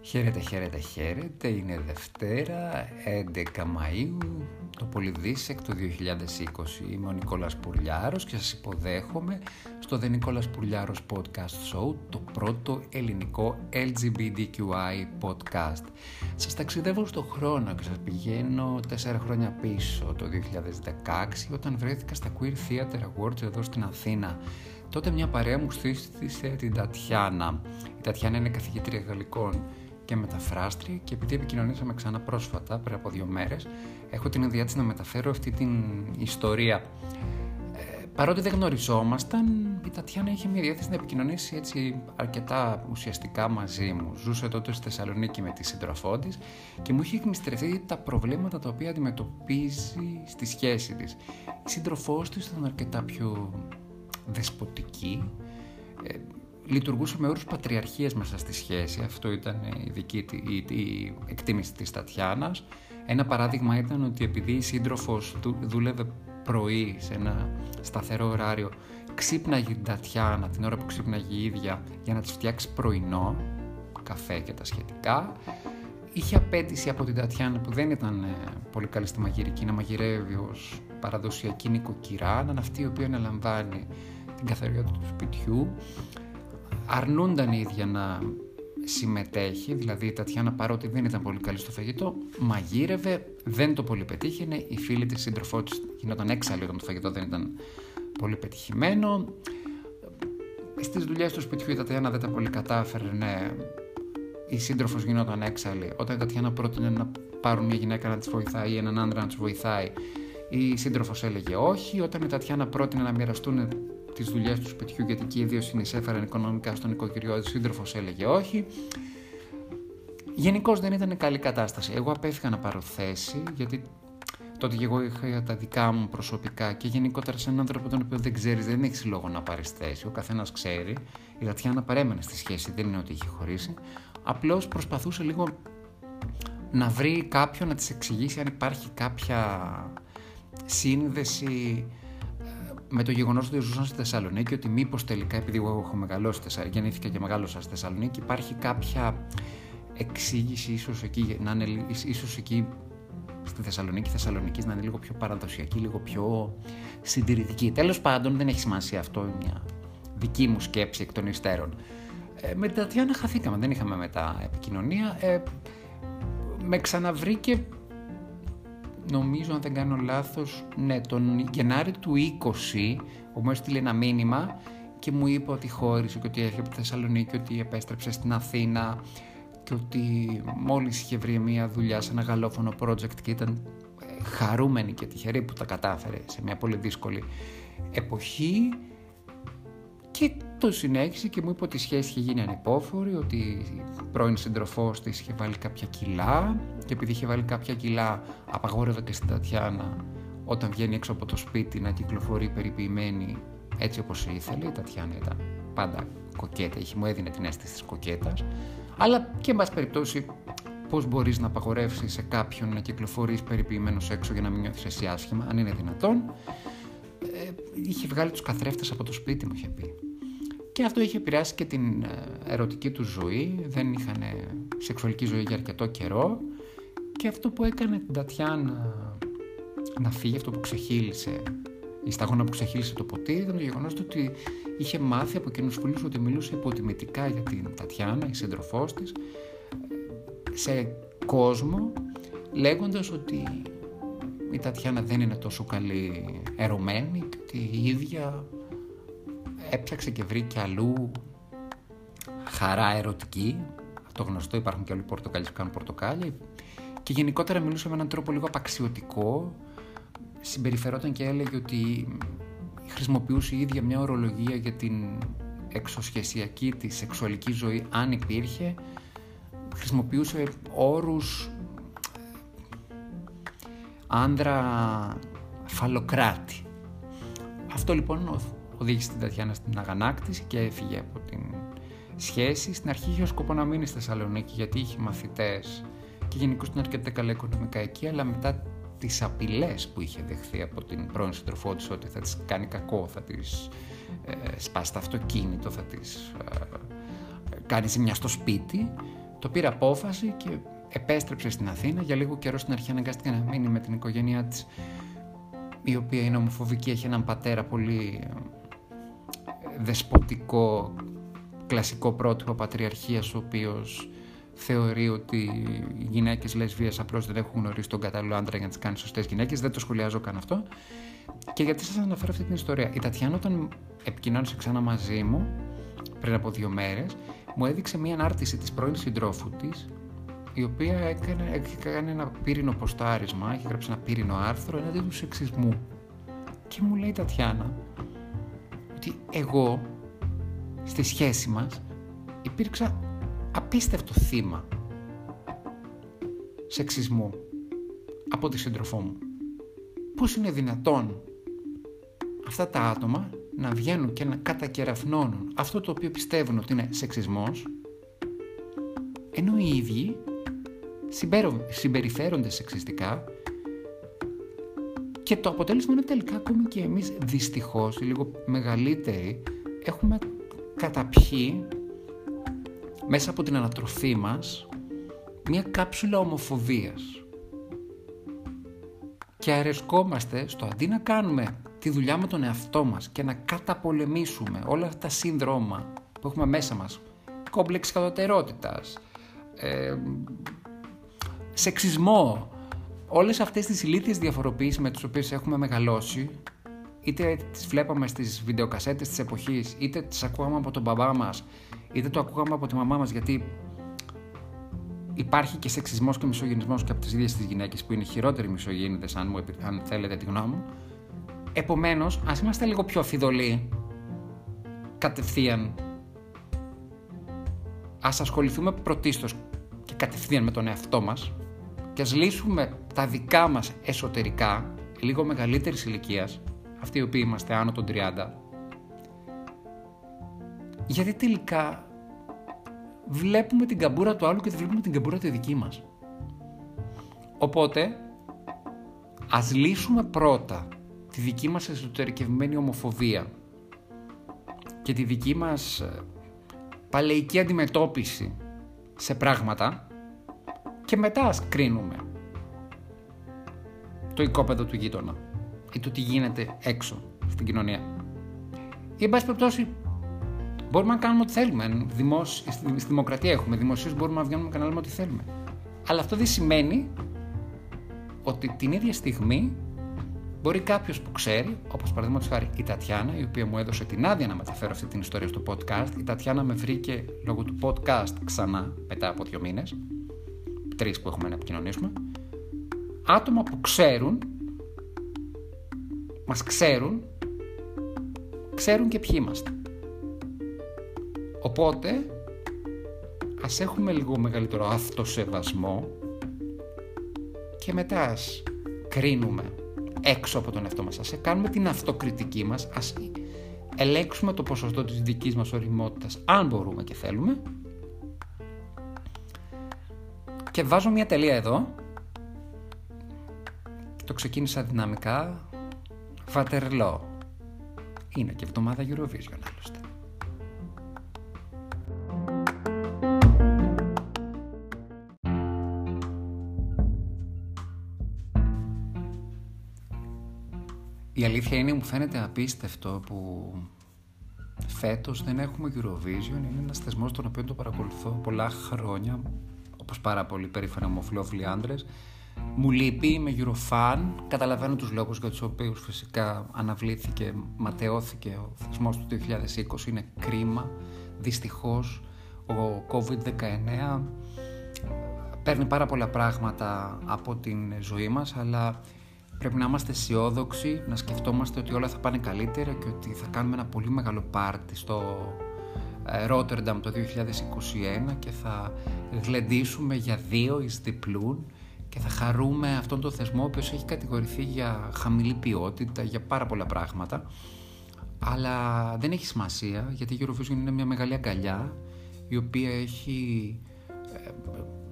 Χαίρετε, χαίρετε, χαίρετε. Είναι Δευτέρα, 11 Μαΐου, το Πολυδίσεκτο 2020. Είμαι ο Νικόλας Πουρλιάρος και σας υποδέχομαι στο The Νικόλας Πουρλιάρος Podcast Show, το πρώτο ελληνικό LGBTQI podcast. Σας ταξιδεύω στο χρόνο και σας πηγαίνω τέσσερα χρόνια πίσω, το 2016, όταν βρέθηκα στα Queer Theater Awards εδώ στην Αθήνα. Τότε μια παρέα μου στήστησε την Τατιάνα. Η Τατιάνα είναι καθηγήτρια γαλλικών και μεταφράστρια και επειδή επικοινωνήσαμε ξανά πρόσφατα, πριν από δύο μέρες, έχω την ιδιότητα να μεταφέρω αυτή την ιστορία. Ε, παρότι δεν γνωριζόμασταν, η Τατιάνα είχε μια διάθεση να επικοινωνήσει έτσι αρκετά ουσιαστικά μαζί μου. Ζούσε τότε στη Θεσσαλονίκη με τη σύντροφό της και μου είχε εκμυστρευτεί τα προβλήματα τα οποία αντιμετωπίζει στη σχέση της. Η σύντροφός της ήταν αρκετά πιο δεσποτική, ε, λειτουργούσε με όρους πατριαρχίας μέσα στη σχέση. Αυτό ήταν η, δική, η, η εκτίμηση της Τατιάνας. Ένα παράδειγμα ήταν ότι επειδή η σύντροφος δούλευε πρωί σε ένα σταθερό ωράριο, ξύπναγε την Τατιάνα την ώρα που ξύπναγε η ίδια για να της φτιάξει πρωινό, καφέ και τα σχετικά. Είχε απέτηση από την Τατιάνα που δεν ήταν ε, πολύ καλή στη μαγειρική να μαγειρεύει ως παραδοσιακή νοικοκυρά, να είναι αυτή η οποία αναλαμβάνει την καθαριότητα του σπιτιού αρνούνταν η ίδια να συμμετέχει, δηλαδή η Τατιάνα παρότι δεν ήταν πολύ καλή στο φαγητό, μαγείρευε, δεν το πολύ πετύχαινε, η φίλη της σύντροφό της γινόταν έξαλλη όταν το φαγητό δεν ήταν πολύ πετυχημένο. Στις δουλειές του σπιτιού η Τατιάνα δεν τα πολύ κατάφερε, ναι. η σύντροφος γινόταν έξαλλη. Όταν η Τατιάνα πρότεινε να πάρουν μια γυναίκα να τις βοηθάει ή έναν άντρα να τους βοηθάει, η σύντροφος έλεγε όχι. Όταν η Τατιάνα πρότεινε να μοιραστούν τις δουλειές του σπιτιού, γιατί και οι δύο συνεισέφεραν οικονομικά στον οικοκυριό, ο σύντροφος έλεγε όχι. Γενικώ δεν ήταν καλή κατάσταση. Εγώ απέφυγα να πάρω θέση, γιατί τότε και εγώ είχα τα δικά μου προσωπικά και γενικότερα σε έναν άνθρωπο τον οποίο δεν ξέρεις, δεν έχεις λόγο να πάρεις θέση. Ο καθένας ξέρει. Η Τατιάνα παρέμενε στη σχέση, δεν είναι ότι είχε χωρίσει. Απλώς προσπαθούσε λίγο να βρει κάποιον να της εξηγήσει αν υπάρχει κάποια σύνδεση με το γεγονός ότι ζούσαν στη Θεσσαλονίκη, ότι μήπως τελικά, επειδή εγώ έχω μεγαλώσει στη Θεσσαλονίκη, γεννήθηκα και μεγάλωσα στη Θεσσαλονίκη, υπάρχει κάποια εξήγηση ίσως εκεί, να είναι ίσως εκεί στη Θεσσαλονίκη, Θεσσαλονίκης να είναι λίγο πιο παραδοσιακή, λίγο πιο συντηρητική. Τέλος πάντων, δεν έχει σημασία αυτό, είναι μια δική μου σκέψη εκ των υστέρων. Ε, με την Τατιάνα χαθήκαμε, δεν είχαμε μετά επικοινωνία. Ε, με ξαναβρήκε νομίζω αν δεν κάνω λάθος, ναι, τον Γενάρη του 20 μου έστειλε ένα μήνυμα και μου είπε ότι χώρισε και ότι έρχεται από τη Θεσσαλονίκη, ότι επέστρεψε στην Αθήνα και ότι μόλις είχε βρει μια δουλειά σε ένα γαλλόφωνο project και ήταν ε, χαρούμενη και τυχερή που τα κατάφερε σε μια πολύ δύσκολη εποχή και το συνέχισε και μου είπε ότι η σχέση είχε γίνει ανυπόφορη, ότι η πρώην σύντροφό της είχε βάλει κάποια κιλά και επειδή είχε βάλει κάποια κιλά, απαγόρευε και στην Τατιάνα όταν βγαίνει έξω από το σπίτι να κυκλοφορεί περιποιημένη έτσι όπως ήθελε. Η Τατιάνα ήταν πάντα κοκέτα, είχε μου έδινε την αίσθηση της κοκέτας. Αλλά και εν πάση περιπτώσει, πώς μπορείς να απαγορεύσεις σε κάποιον να κυκλοφορείς περιποιημένος έξω για να μην νιώθεις εσύ άσχημα, αν είναι δυνατόν. Ε, είχε βγάλει τους καθρέφτες από το σπίτι μου, είχε πει. Και αυτό είχε επηρεάσει και την ε, ερωτική του ζωή. Δεν είχαν σεξουαλική ζωή για αρκετό καιρό. Και αυτό που έκανε την Τατιάνα να φύγει, αυτό που ξεχύλισε, η σταγόνα που ξεχύλισε το ποτήρι, ήταν το γεγονός ότι είχε μάθει από εκείνους φίλου ότι μιλούσε υποτιμητικά για την Τατιάνα, η σύντροφός της, σε κόσμο, λέγοντας ότι η Τατιάνα δεν είναι τόσο καλή ερωμένη και ότι η ίδια έπιαξε και βρήκε αλλού χαρά ερωτική. Το γνωστό υπάρχουν και άλλοι πορτοκάλι που κάνουν πορτοκάλια. Και γενικότερα μιλούσε με έναν τρόπο λίγο απαξιωτικό. Συμπεριφερόταν και έλεγε ότι χρησιμοποιούσε η ίδια μια ορολογία για την εξωσχεσιακή της σεξουαλική ζωή, αν υπήρχε. Χρησιμοποιούσε όρους άνδρα φαλοκράτη. Αυτό λοιπόν οδήγησε την Τατιάνα στην αγανάκτηση και έφυγε από την σχέση. Στην αρχή είχε σκοπό να μείνει στη Θεσσαλονίκη γιατί είχε μαθητές και γενικώς ήταν αρκετά καλά οικονομικά εκεί, αλλά μετά τις απειλές που είχε δεχθεί από την πρώην συντροφό της ότι θα της κάνει κακό, θα της ε, σπάσει το αυτοκίνητο, θα της ε, κάνει ζημιά στο σπίτι, το πήρε απόφαση και επέστρεψε στην Αθήνα. Για λίγο καιρό στην αρχή αναγκάστηκε να μείνει με την οικογένειά της η οποία είναι ομοφοβική, έχει έναν πατέρα πολύ ε, δεσποτικό, κλασικό πρότυπο πατριαρχίας ο οποίος θεωρεί ότι οι γυναίκες λεσβείες απλώς δεν έχουν γνωρίσει τον κατάλληλο άντρα για να τις κάνει σωστές γυναίκες. Δεν το σχολιάζω καν αυτό. Και γιατί σας αναφέρω αυτή την ιστορία. Η Τατιάνα όταν επικοινώνησε ξανά μαζί μου πριν από δύο μέρες μου έδειξε μία ανάρτηση της πρώην συντρόφου της η οποία έκανε, έκανε ένα πύρινο ποστάρισμα, έχει γράψει ένα πύρινο άρθρο εναντίον του σεξισμού. Και μου λέει η Τατιάνα ότι εγώ στη σχέση μας υπήρξα απίστευτο θύμα σεξισμού από τη σύντροφό μου. Πώς είναι δυνατόν αυτά τα άτομα να βγαίνουν και να κατακεραφνώνουν αυτό το οποίο πιστεύουν ότι είναι σεξισμός ενώ οι ίδιοι συμπεριφέρονται σεξιστικά και το αποτέλεσμα είναι τελικά ακόμη και εμείς δυστυχώς, λίγο μεγαλύτεροι, έχουμε καταπιεί μέσα από την ανατροφή μας μια κάψουλα ομοφοβίας. Και αρεσκόμαστε στο αντί να κάνουμε τη δουλειά με τον εαυτό μας και να καταπολεμήσουμε όλα αυτά τα σύνδρομα που έχουμε μέσα μας, κόμπλεξ κατωτερότητας, ε, σεξισμό, όλες αυτές τις ηλίθιες διαφοροποιήσεις με τις οποίες έχουμε μεγαλώσει, είτε τις βλέπαμε στις βιντεοκασέτες της εποχής, είτε τις ακούγαμε από τον μπαμπά μας, είτε το ακούγαμε από τη μαμά μας, γιατί υπάρχει και σεξισμός και μισογενισμός και από τις ίδιες τις γυναίκες που είναι χειρότεροι μισογεννητές, αν, μου, αν θέλετε τη γνώμη μου. Επομένως, ας είμαστε λίγο πιο αφιδωλοί, κατευθείαν. Ας ασχοληθούμε πρωτίστως και κατευθείαν με τον εαυτό μας και ας λύσουμε τα δικά μας εσωτερικά, λίγο μεγαλύτερης ηλικίας, αυτοί οι οποίοι είμαστε άνω των 30, γιατί τελικά βλέπουμε την καμπούρα του άλλου και δεν βλέπουμε την καμπούρα τη δική μας. Οπότε, ας λύσουμε πρώτα τη δική μας εσωτερικευμένη ομοφοβία και τη δική μας ε, παλαιική αντιμετώπιση σε πράγματα και μετά ας κρίνουμε το οικόπεδο του γείτονα ή το τι γίνεται έξω στην κοινωνία. Ή εν πάση περιπτώσει μπορούμε να κάνουμε ό,τι θέλουμε. Δημόσ... Στη δημοκρατία έχουμε δημοσίως μπορούμε να βγαίνουμε και να λέμε ό,τι θέλουμε. Αλλά αυτό δεν σημαίνει ότι την ίδια στιγμή μπορεί κάποιος που ξέρει, όπως παραδείγματος χάρη η Τατιάνα, η οποία μου έδωσε την άδεια να μεταφέρω αυτή την ιστορία στο podcast. Η Τατιάνα με βρήκε λόγω του podcast ξανά μετά από δύο μήνες τρεις που έχουμε να επικοινωνήσουμε, άτομα που ξέρουν, μας ξέρουν, ξέρουν και ποιοι είμαστε. Οπότε, ας έχουμε λίγο μεγαλύτερο αυτοσεβασμό και μετά ας κρίνουμε έξω από τον εαυτό μας. Ας κάνουμε την αυτοκριτική μας, ας ελέγξουμε το ποσοστό της δικής μας οριμότητας, αν μπορούμε και θέλουμε, και βάζω μια τελεία εδώ. Το ξεκίνησα δυναμικά. Βατερλό. Είναι και εβδομάδα Eurovision άλλωστε. Η αλήθεια είναι μου φαίνεται απίστευτο που φέτος δεν έχουμε Eurovision. Είναι ένας θεσμός τον οποίο το παρακολουθώ πολλά χρόνια όπως πάρα πολλοί περήφανοι ομοφυλόφιλοι άντρε. Μου λείπει, είμαι Eurofan, καταλαβαίνω τους λόγους για τους οποίους φυσικά αναβλήθηκε, ματαιώθηκε ο θεσμός του 2020, είναι κρίμα, δυστυχώς ο COVID-19 παίρνει πάρα πολλά πράγματα από την ζωή μας, αλλά πρέπει να είμαστε αισιόδοξοι, να σκεφτόμαστε ότι όλα θα πάνε καλύτερα και ότι θα κάνουμε ένα πολύ μεγάλο πάρτι στο Ρότερνταμ το 2021 και θα γλεντήσουμε για δύο εις διπλούν και θα χαρούμε αυτόν τον θεσμό ο οποίος έχει κατηγορηθεί για χαμηλή ποιότητα, για πάρα πολλά πράγματα αλλά δεν έχει σημασία γιατί η Eurovision είναι μια μεγάλη αγκαλιά η οποία έχει ε,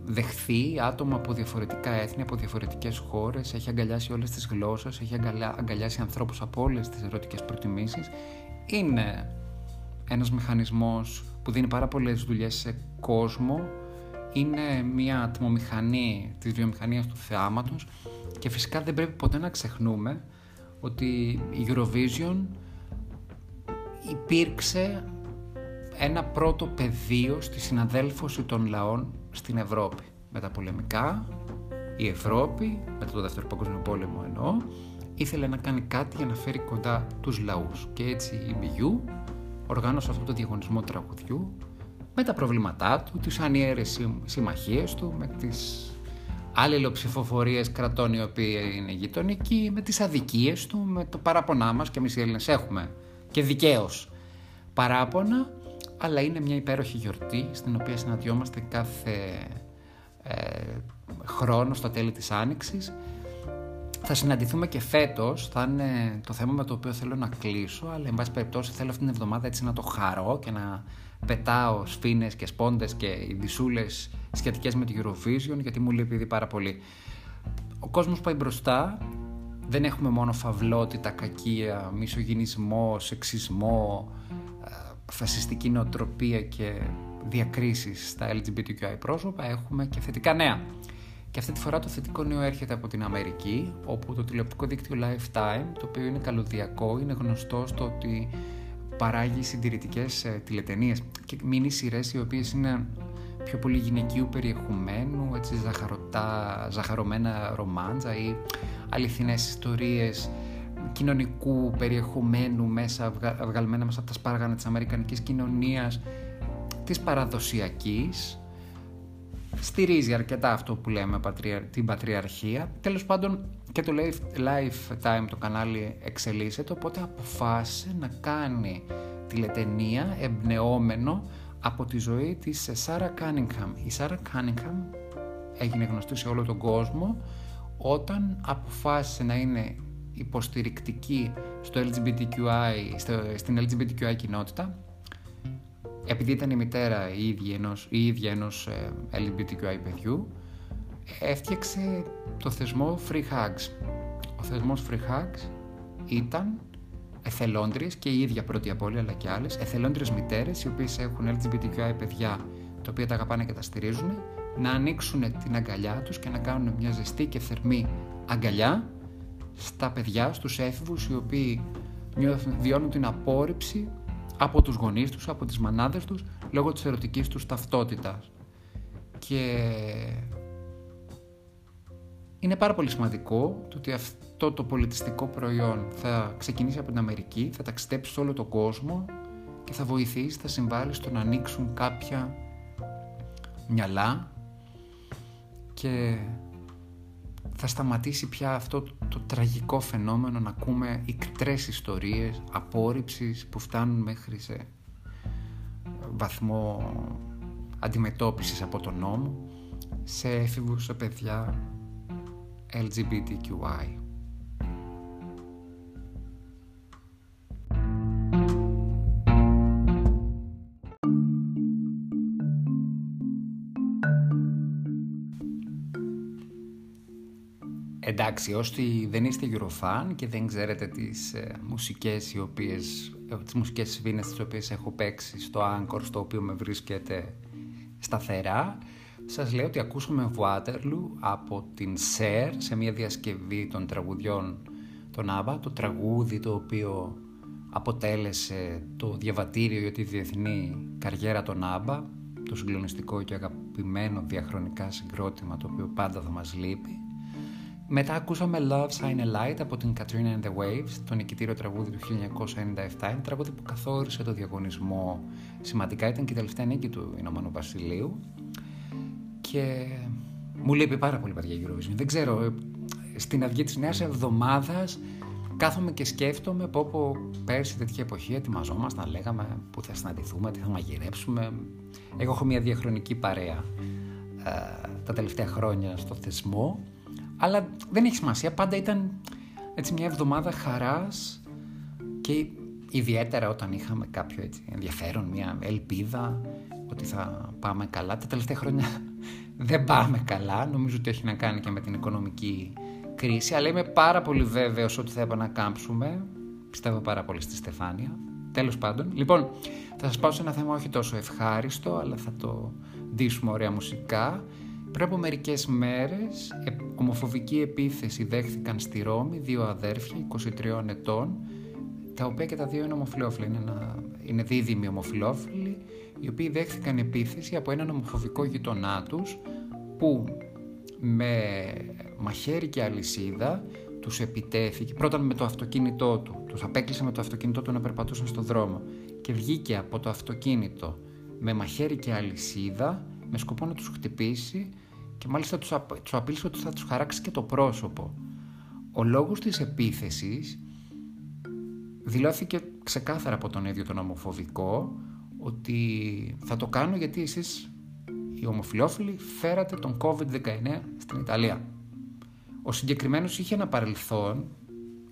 δεχθεί άτομα από διαφορετικά έθνη, από διαφορετικές χώρες, έχει αγκαλιάσει όλες τις γλώσσες, έχει αγκαλιάσει ανθρώπους από όλες τις ερωτικές προτιμήσεις. Είναι ένας μηχανισμός που δίνει πάρα πολλές δουλειές σε κόσμο, είναι μια ατμομηχανή της βιομηχανίας του θεάματος και φυσικά δεν πρέπει ποτέ να ξεχνούμε ότι η Eurovision υπήρξε ένα πρώτο πεδίο στη συναδέλφωση των λαών στην Ευρώπη. Με τα πολεμικά, η Ευρώπη, μετά το Δεύτερο Παγκόσμιο Πόλεμο εννοώ, ήθελε να κάνει κάτι για να φέρει κοντά τους λαούς. Και έτσι η BU οργάνωσε αυτό το διαγωνισμό τραγουδιού με τα προβλήματά του, τις ανιέρες συμμαχίες του, με τις αλληλοψηφοφορίες κρατών οι οποίοι είναι γειτονικοί, με τις αδικίες του, με το παράπονά μας και εμείς οι Έλληνες έχουμε και δικαίως παράπονα, αλλά είναι μια υπέροχη γιορτή στην οποία συναντιόμαστε κάθε ε, χρόνο στα τέλη της Άνοιξης. Θα συναντηθούμε και φέτος, θα είναι το θέμα με το οποίο θέλω να κλείσω, αλλά εν πάση περιπτώσει θέλω αυτήν την εβδομάδα έτσι να το χαρώ και να πετάω σφήνες και σπόντες και ειδισούλες σχετικές με τη Eurovision γιατί μου λείπει ήδη πάρα πολύ. Ο κόσμος πάει μπροστά, δεν έχουμε μόνο φαυλότητα, κακία, μισογυνισμό, σεξισμό, ε, φασιστική νοοτροπία και διακρίσεις στα LGBTQI πρόσωπα, έχουμε και θετικά νέα. Και αυτή τη φορά το θετικό νέο έρχεται από την Αμερική, όπου το τηλεοπτικό δίκτυο Lifetime, το οποίο είναι καλωδιακό, είναι γνωστό στο ότι παράγει συντηρητικές ε, τηλετενίες και μίνι σειρέ οι οποίες είναι πιο πολύ γυναικείου περιεχομένου, έτσι ζαχαρωτά, ζαχαρωμένα ρομάντζα ή αληθινές ιστορίες κοινωνικού περιεχομένου μέσα, βγαλμένα μέσα από τα σπάργανα της αμερικανικής κοινωνίας, της παραδοσιακής. Στηρίζει αρκετά αυτό που λέμε την πατριαρχία. Τέλος πάντων και το Lifetime το κανάλι εξελίσσεται, οπότε αποφάσισε να κάνει τηλετενία εμπνεόμενο από τη ζωή της Σάρα Κάνιγχαμ. Η Σάρα Κάνιγχαμ έγινε γνωστή σε όλο τον κόσμο όταν αποφάσισε να είναι υποστηρικτική στο LGBTQI, στο, στην LGBTQI κοινότητα επειδή ήταν η μητέρα η ίδια ενός, η ίδια ενός ε, LGBTQI παιδιού έφτιαξε το θεσμό Free Hugs. Ο θεσμός Free Hugs ήταν εθελόντριες και η ίδια πρώτη απ' αλλά και άλλες εθελόντριες μητέρες οι οποίες έχουν LGBTQI παιδιά τα οποία τα αγαπάνε και τα στηρίζουν να ανοίξουν την αγκαλιά τους και να κάνουν μια ζεστή και θερμή αγκαλιά στα παιδιά, στους έφηβους οι οποίοι βιώνουν την απόρριψη από τους γονείς τους, από τις μανάδες τους λόγω της ερωτικής τους ταυτότητας. Και είναι πάρα πολύ σημαντικό το ότι αυτό το πολιτιστικό προϊόν θα ξεκινήσει από την Αμερική, θα ταξιδέψει σε όλο τον κόσμο και θα βοηθήσει, θα συμβάλλει στο να ανοίξουν κάποια μυαλά και θα σταματήσει πια αυτό το, τραγικό φαινόμενο να ακούμε ικτρές ιστορίες απόρριψης που φτάνουν μέχρι σε βαθμό αντιμετώπισης από τον νόμο σε έφηβους, σε παιδιά LGBTQI. Εντάξει, όσοι δεν είστε Eurofan και δεν ξέρετε τις ε, μουσικές οι οποίες, ε, τις μουσικές σβήνες τις οποίες έχω παίξει στο Anchor, στο οποίο με βρίσκεται σταθερά, σας λέω ότι ακούσαμε Waterloo από την Cher σε μια διασκευή των τραγουδιών των Άβα, το τραγούδι το οποίο αποτέλεσε το διαβατήριο για τη διεθνή καριέρα των Άμπα, το συγκλονιστικό και αγαπημένο διαχρονικά συγκρότημα το οποίο πάντα θα μας λείπει. Μετά ακούσαμε Love Sign a Light από την Katrina and the Waves, το νικητήριο τραγούδι του 1997, ένα τραγούδι που καθόρισε το διαγωνισμό σημαντικά, ήταν και η τελευταία νίκη του Ηνωμένου Βασιλείου και μου λείπει πάρα πολύ παιδιά Eurovision. Δεν ξέρω, στην αυγή της νέας εβδομάδας κάθομαι και σκέφτομαι πω πω πέρσι τέτοια εποχή ετοιμαζόμασταν, λέγαμε που θα συναντηθούμε, τι θα μαγειρέψουμε. Εγώ έχω μια διαχρονική παρέα ε, τα τελευταία χρόνια στο θεσμό, αλλά δεν έχει σημασία, πάντα ήταν έτσι μια εβδομάδα χαράς και ιδιαίτερα όταν είχαμε κάποιο έτσι ενδιαφέρον, μια ελπίδα, ότι θα πάμε καλά. Τα τελευταία χρόνια δεν πάμε καλά. Νομίζω ότι έχει να κάνει και με την οικονομική κρίση. Αλλά είμαι πάρα πολύ βέβαιος ότι θα επανακάμψουμε. Πιστεύω πάρα πολύ στη Στεφάνια. Τέλος πάντων. Λοιπόν, θα σας πάω σε ένα θέμα όχι τόσο ευχάριστο, αλλά θα το ντύσουμε ωραία μουσικά. Πριν από μερικές μέρες, ε, ομοφοβική επίθεση δέχθηκαν στη Ρώμη δύο αδέρφια 23 ετών, τα οποία και τα δύο είναι ομοφιλόφιλοι, είναι, ένα, είναι δίδυμοι ομοφιλόφιλοι, οι οποίοι δέχθηκαν επίθεση από έναν ομοφοβικό γειτονά τους, που με μαχαίρι και αλυσίδα τους επιτέθηκε, πρώτα με το αυτοκίνητό του, τους απέκλεισε με το αυτοκίνητό του να περπατούσαν στον δρόμο. Και βγήκε από το αυτοκίνητο με μαχαίρι και αλυσίδα με σκοπό να τους χτυπήσει και μάλιστα τους, τους απείλησε ότι θα τους χαράξει και το πρόσωπο. Ο λόγος της επίθεσης δηλώθηκε ξεκάθαρα από τον ίδιο τον ομοφοβικό ότι θα το κάνω γιατί εσείς οι ομοφιλόφιλοι φέρατε τον COVID-19 στην Ιταλία. Ο συγκεκριμένος είχε ένα παρελθόν,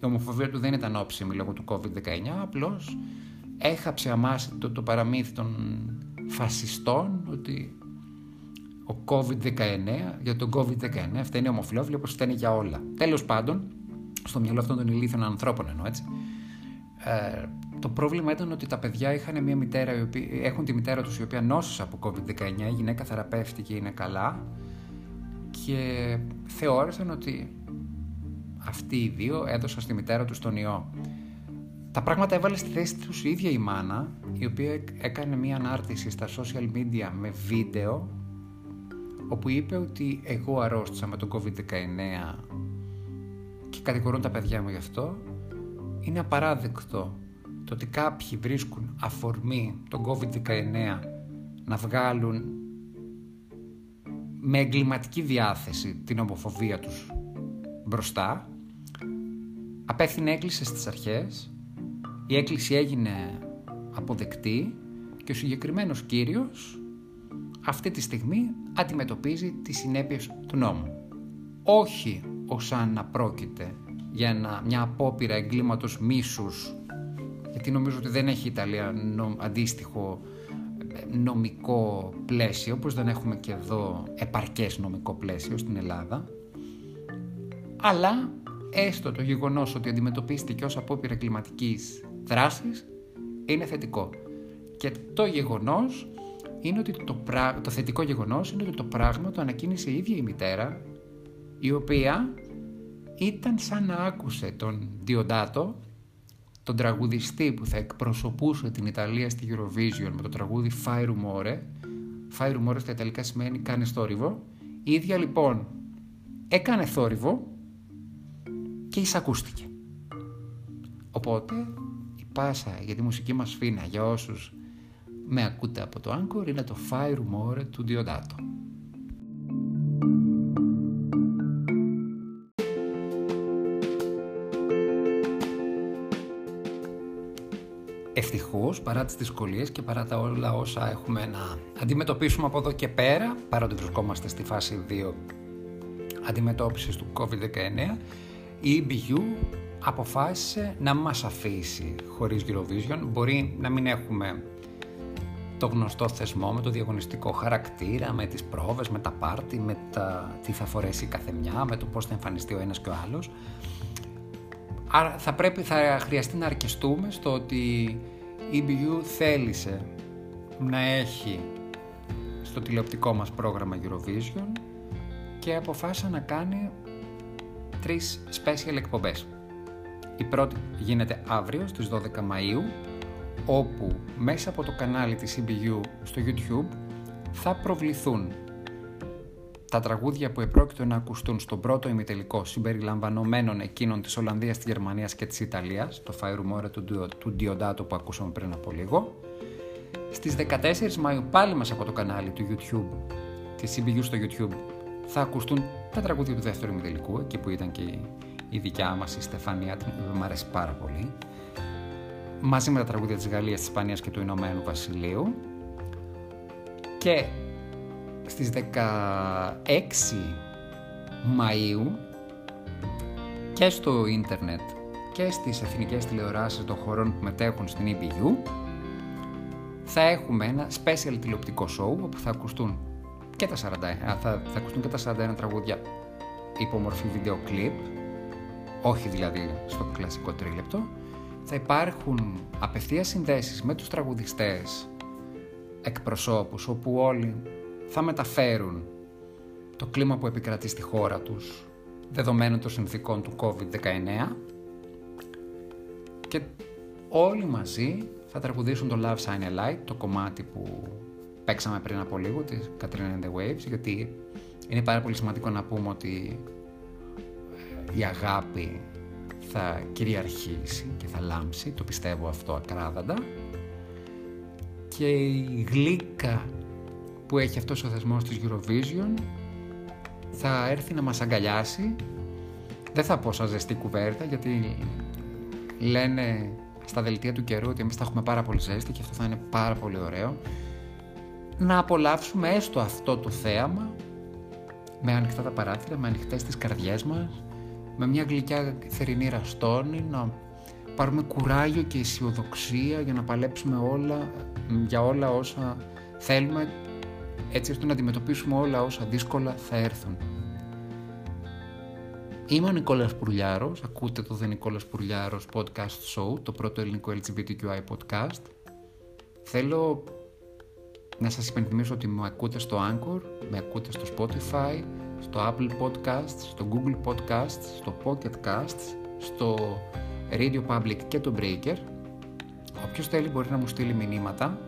η ομοφοβία του δεν ήταν όψιμη λόγω του COVID-19, απλώς έχαψε αμάς το, το παραμύθι των φασιστών ότι ο COVID-19, για τον COVID-19 αυτά είναι ομοφυλόφιλοι όπως φταίνει για όλα. Τέλος πάντων, στο μυαλό αυτών των ηλίθιων ανθρώπων εννοώ έτσι, ε, το πρόβλημα ήταν ότι τα παιδιά είχαν μια μητέρα, η οποία, έχουν τη μητέρα τους η οποία νόσησε από COVID-19, η γυναίκα θεραπεύτηκε, είναι καλά και θεώρησαν ότι αυτοί οι δύο έδωσαν στη μητέρα τους τον ιό. Τα πράγματα έβαλε στη θέση τους η ίδια η μάνα, η οποία έκανε μια ανάρτηση στα social media με βίντεο, όπου είπε ότι εγώ αρρώστησα με τον COVID-19 και κατηγορούν τα παιδιά μου γι' αυτό. Είναι απαράδεκτο το ότι κάποιοι βρίσκουν αφορμή τον COVID-19 να βγάλουν με εγκληματική διάθεση την ομοφοβία τους μπροστά. Απέφθηνε έκκληση στις αρχές η έκκληση έγινε αποδεκτή και ο συγκεκριμένος κύριος αυτή τη στιγμή αντιμετωπίζει τις συνέπειες του νόμου. Όχι ως αν να πρόκειται για μια απόπειρα εγκλήματος μίσους γιατί νομίζω ότι δεν έχει η Ιταλία αντίστοιχο ε, νομικό πλαίσιο όπως δεν έχουμε και εδώ επαρκές νομικό πλαίσιο στην Ελλάδα αλλά έστω το γεγονός ότι αντιμετωπίστηκε ως απόπειρα κλιματικής δράσης είναι θετικό. Και το γεγονός είναι ότι το, το θετικό γεγονός είναι ότι το πράγμα το ανακοίνησε η ίδια η μητέρα η οποία ήταν σαν να άκουσε τον Διοντάτο τον τραγουδιστή που θα εκπροσωπούσε την Ιταλία στη Eurovision με το τραγούδι Fire Rumore. Fire Rumore στα Ιταλικά σημαίνει κάνει θόρυβο η ίδια λοιπόν έκανε θόρυβο και εισακούστηκε. Οπότε πάσα για τη μουσική μας φίνα για όσους με ακούτε από το Anchor είναι το Fire Rumore του Diodato. Ευτυχώς, παρά τις δυσκολίες και παρά τα όλα όσα έχουμε να αντιμετωπίσουμε από εδώ και πέρα, παρότι βρισκόμαστε στη φάση 2 αντιμετώπισης του COVID-19, η EBU αποφάσισε να μας αφήσει χωρίς Eurovision. Μπορεί να μην έχουμε το γνωστό θεσμό με το διαγωνιστικό χαρακτήρα, με τις πρόβες, με τα πάρτι, με τα, τι θα φορέσει η καθεμιά, με το πώς θα εμφανιστεί ο ένας και ο άλλος. Άρα θα, πρέπει, θα χρειαστεί να αρκεστούμε στο ότι η EBU θέλησε να έχει στο τηλεοπτικό μας πρόγραμμα Eurovision και αποφάσισε να κάνει τρεις special εκπομπές. Η πρώτη γίνεται αύριο στις 12 Μαΐου, όπου μέσα από το κανάλι της CBU στο YouTube θα προβληθούν τα τραγούδια που επρόκειτο να ακουστούν στον πρώτο ημιτελικό συμπεριλαμβανομένων εκείνων της Ολλανδίας, της Γερμανίας και της Ιταλίας, το Fire Rumore του, του Diodato που ακούσαμε πριν από λίγο. Στις 14 Μαΐου πάλι μέσα από το κανάλι του YouTube, της CBU στο YouTube, θα ακουστούν τα τραγούδια του δεύτερου ημιτελικού, εκεί που ήταν και η δικιά μας η Στεφανία, την οποία μου αρέσει πάρα πολύ, μαζί με τα τραγούδια της Γαλλίας, της Ισπανίας και του Ηνωμένου Βασιλείου και στις 16 Μαΐου και στο ίντερνετ και στις εθνικές τηλεοράσεις των χωρών που μετέχουν στην EBU θα έχουμε ένα special τηλεοπτικό show όπου θα ακουστούν και τα 41, θα, θα ακουστούν και τα 41 τραγούδια υπό μορφή βίντεο κλιπ, όχι δηλαδή στο κλασικό τρίλεπτο. Θα υπάρχουν απευθείας συνδέσεις με τους τραγουδιστές εκπροσώπους όπου όλοι θα μεταφέρουν το κλίμα που επικρατεί στη χώρα τους δεδομένων των συνθήκων του COVID-19. Και όλοι μαζί θα τραγουδήσουν το Love Sign a Light, το κομμάτι που παίξαμε πριν από λίγο, τη Katrina and the Waves, γιατί είναι πάρα πολύ σημαντικό να πούμε ότι ε, η αγάπη θα κυριαρχήσει και θα λάμψει, το πιστεύω αυτό ακράδαντα. Και η γλύκα που έχει αυτός ο θεσμός της Eurovision θα έρθει να μας αγκαλιάσει. Δεν θα πω σαν ζεστή κουβέρτα γιατί λένε στα δελτία του καιρού ότι εμείς θα έχουμε πάρα πολύ ζέστη και αυτό θα είναι πάρα πολύ ωραίο. Να απολαύσουμε έστω αυτό το θέαμα με ανοιχτά τα παράθυρα, με ανοιχτές τις καρδιές μας με μια γλυκιά θερινή ραστόνη να πάρουμε κουράγιο και αισιοδοξία για να παλέψουμε όλα για όλα όσα θέλουμε έτσι ώστε να αντιμετωπίσουμε όλα όσα δύσκολα θα έρθουν. Είμαι ο Νικόλας Πουρλιάρος, ακούτε το The Νικόλας Πουρλιάρος Podcast Show, το πρώτο ελληνικό LGBTQI podcast. Θέλω να σας υπενθυμίσω ότι με ακούτε στο Anchor, με ακούτε στο Spotify, στο Apple Podcasts, στο Google Podcasts, στο Pocket Casts, στο Radio Public και το Breaker. Όποιος θέλει μπορεί να μου στείλει μηνύματα,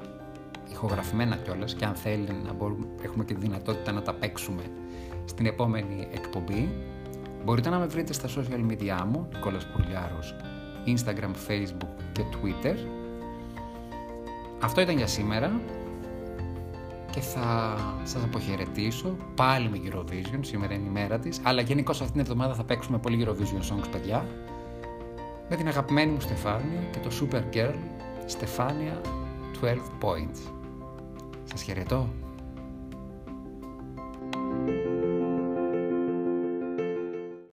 ηχογραφημένα κιόλας και αν θέλει να μπορούμε, έχουμε και τη δυνατότητα να τα παίξουμε στην επόμενη εκπομπή. Μπορείτε να με βρείτε στα social media μου, Νικόλας Πουρλιάρος, Instagram, Facebook και Twitter. Αυτό ήταν για σήμερα και θα σας αποχαιρετήσω πάλι με Eurovision, σήμερα είναι η μέρα της, αλλά γενικώ αυτήν την εβδομάδα θα παίξουμε πολύ Eurovision songs, παιδιά, με την αγαπημένη μου Στεφάνια και το Super Girl Στεφάνια 12 Points. Σας χαιρετώ.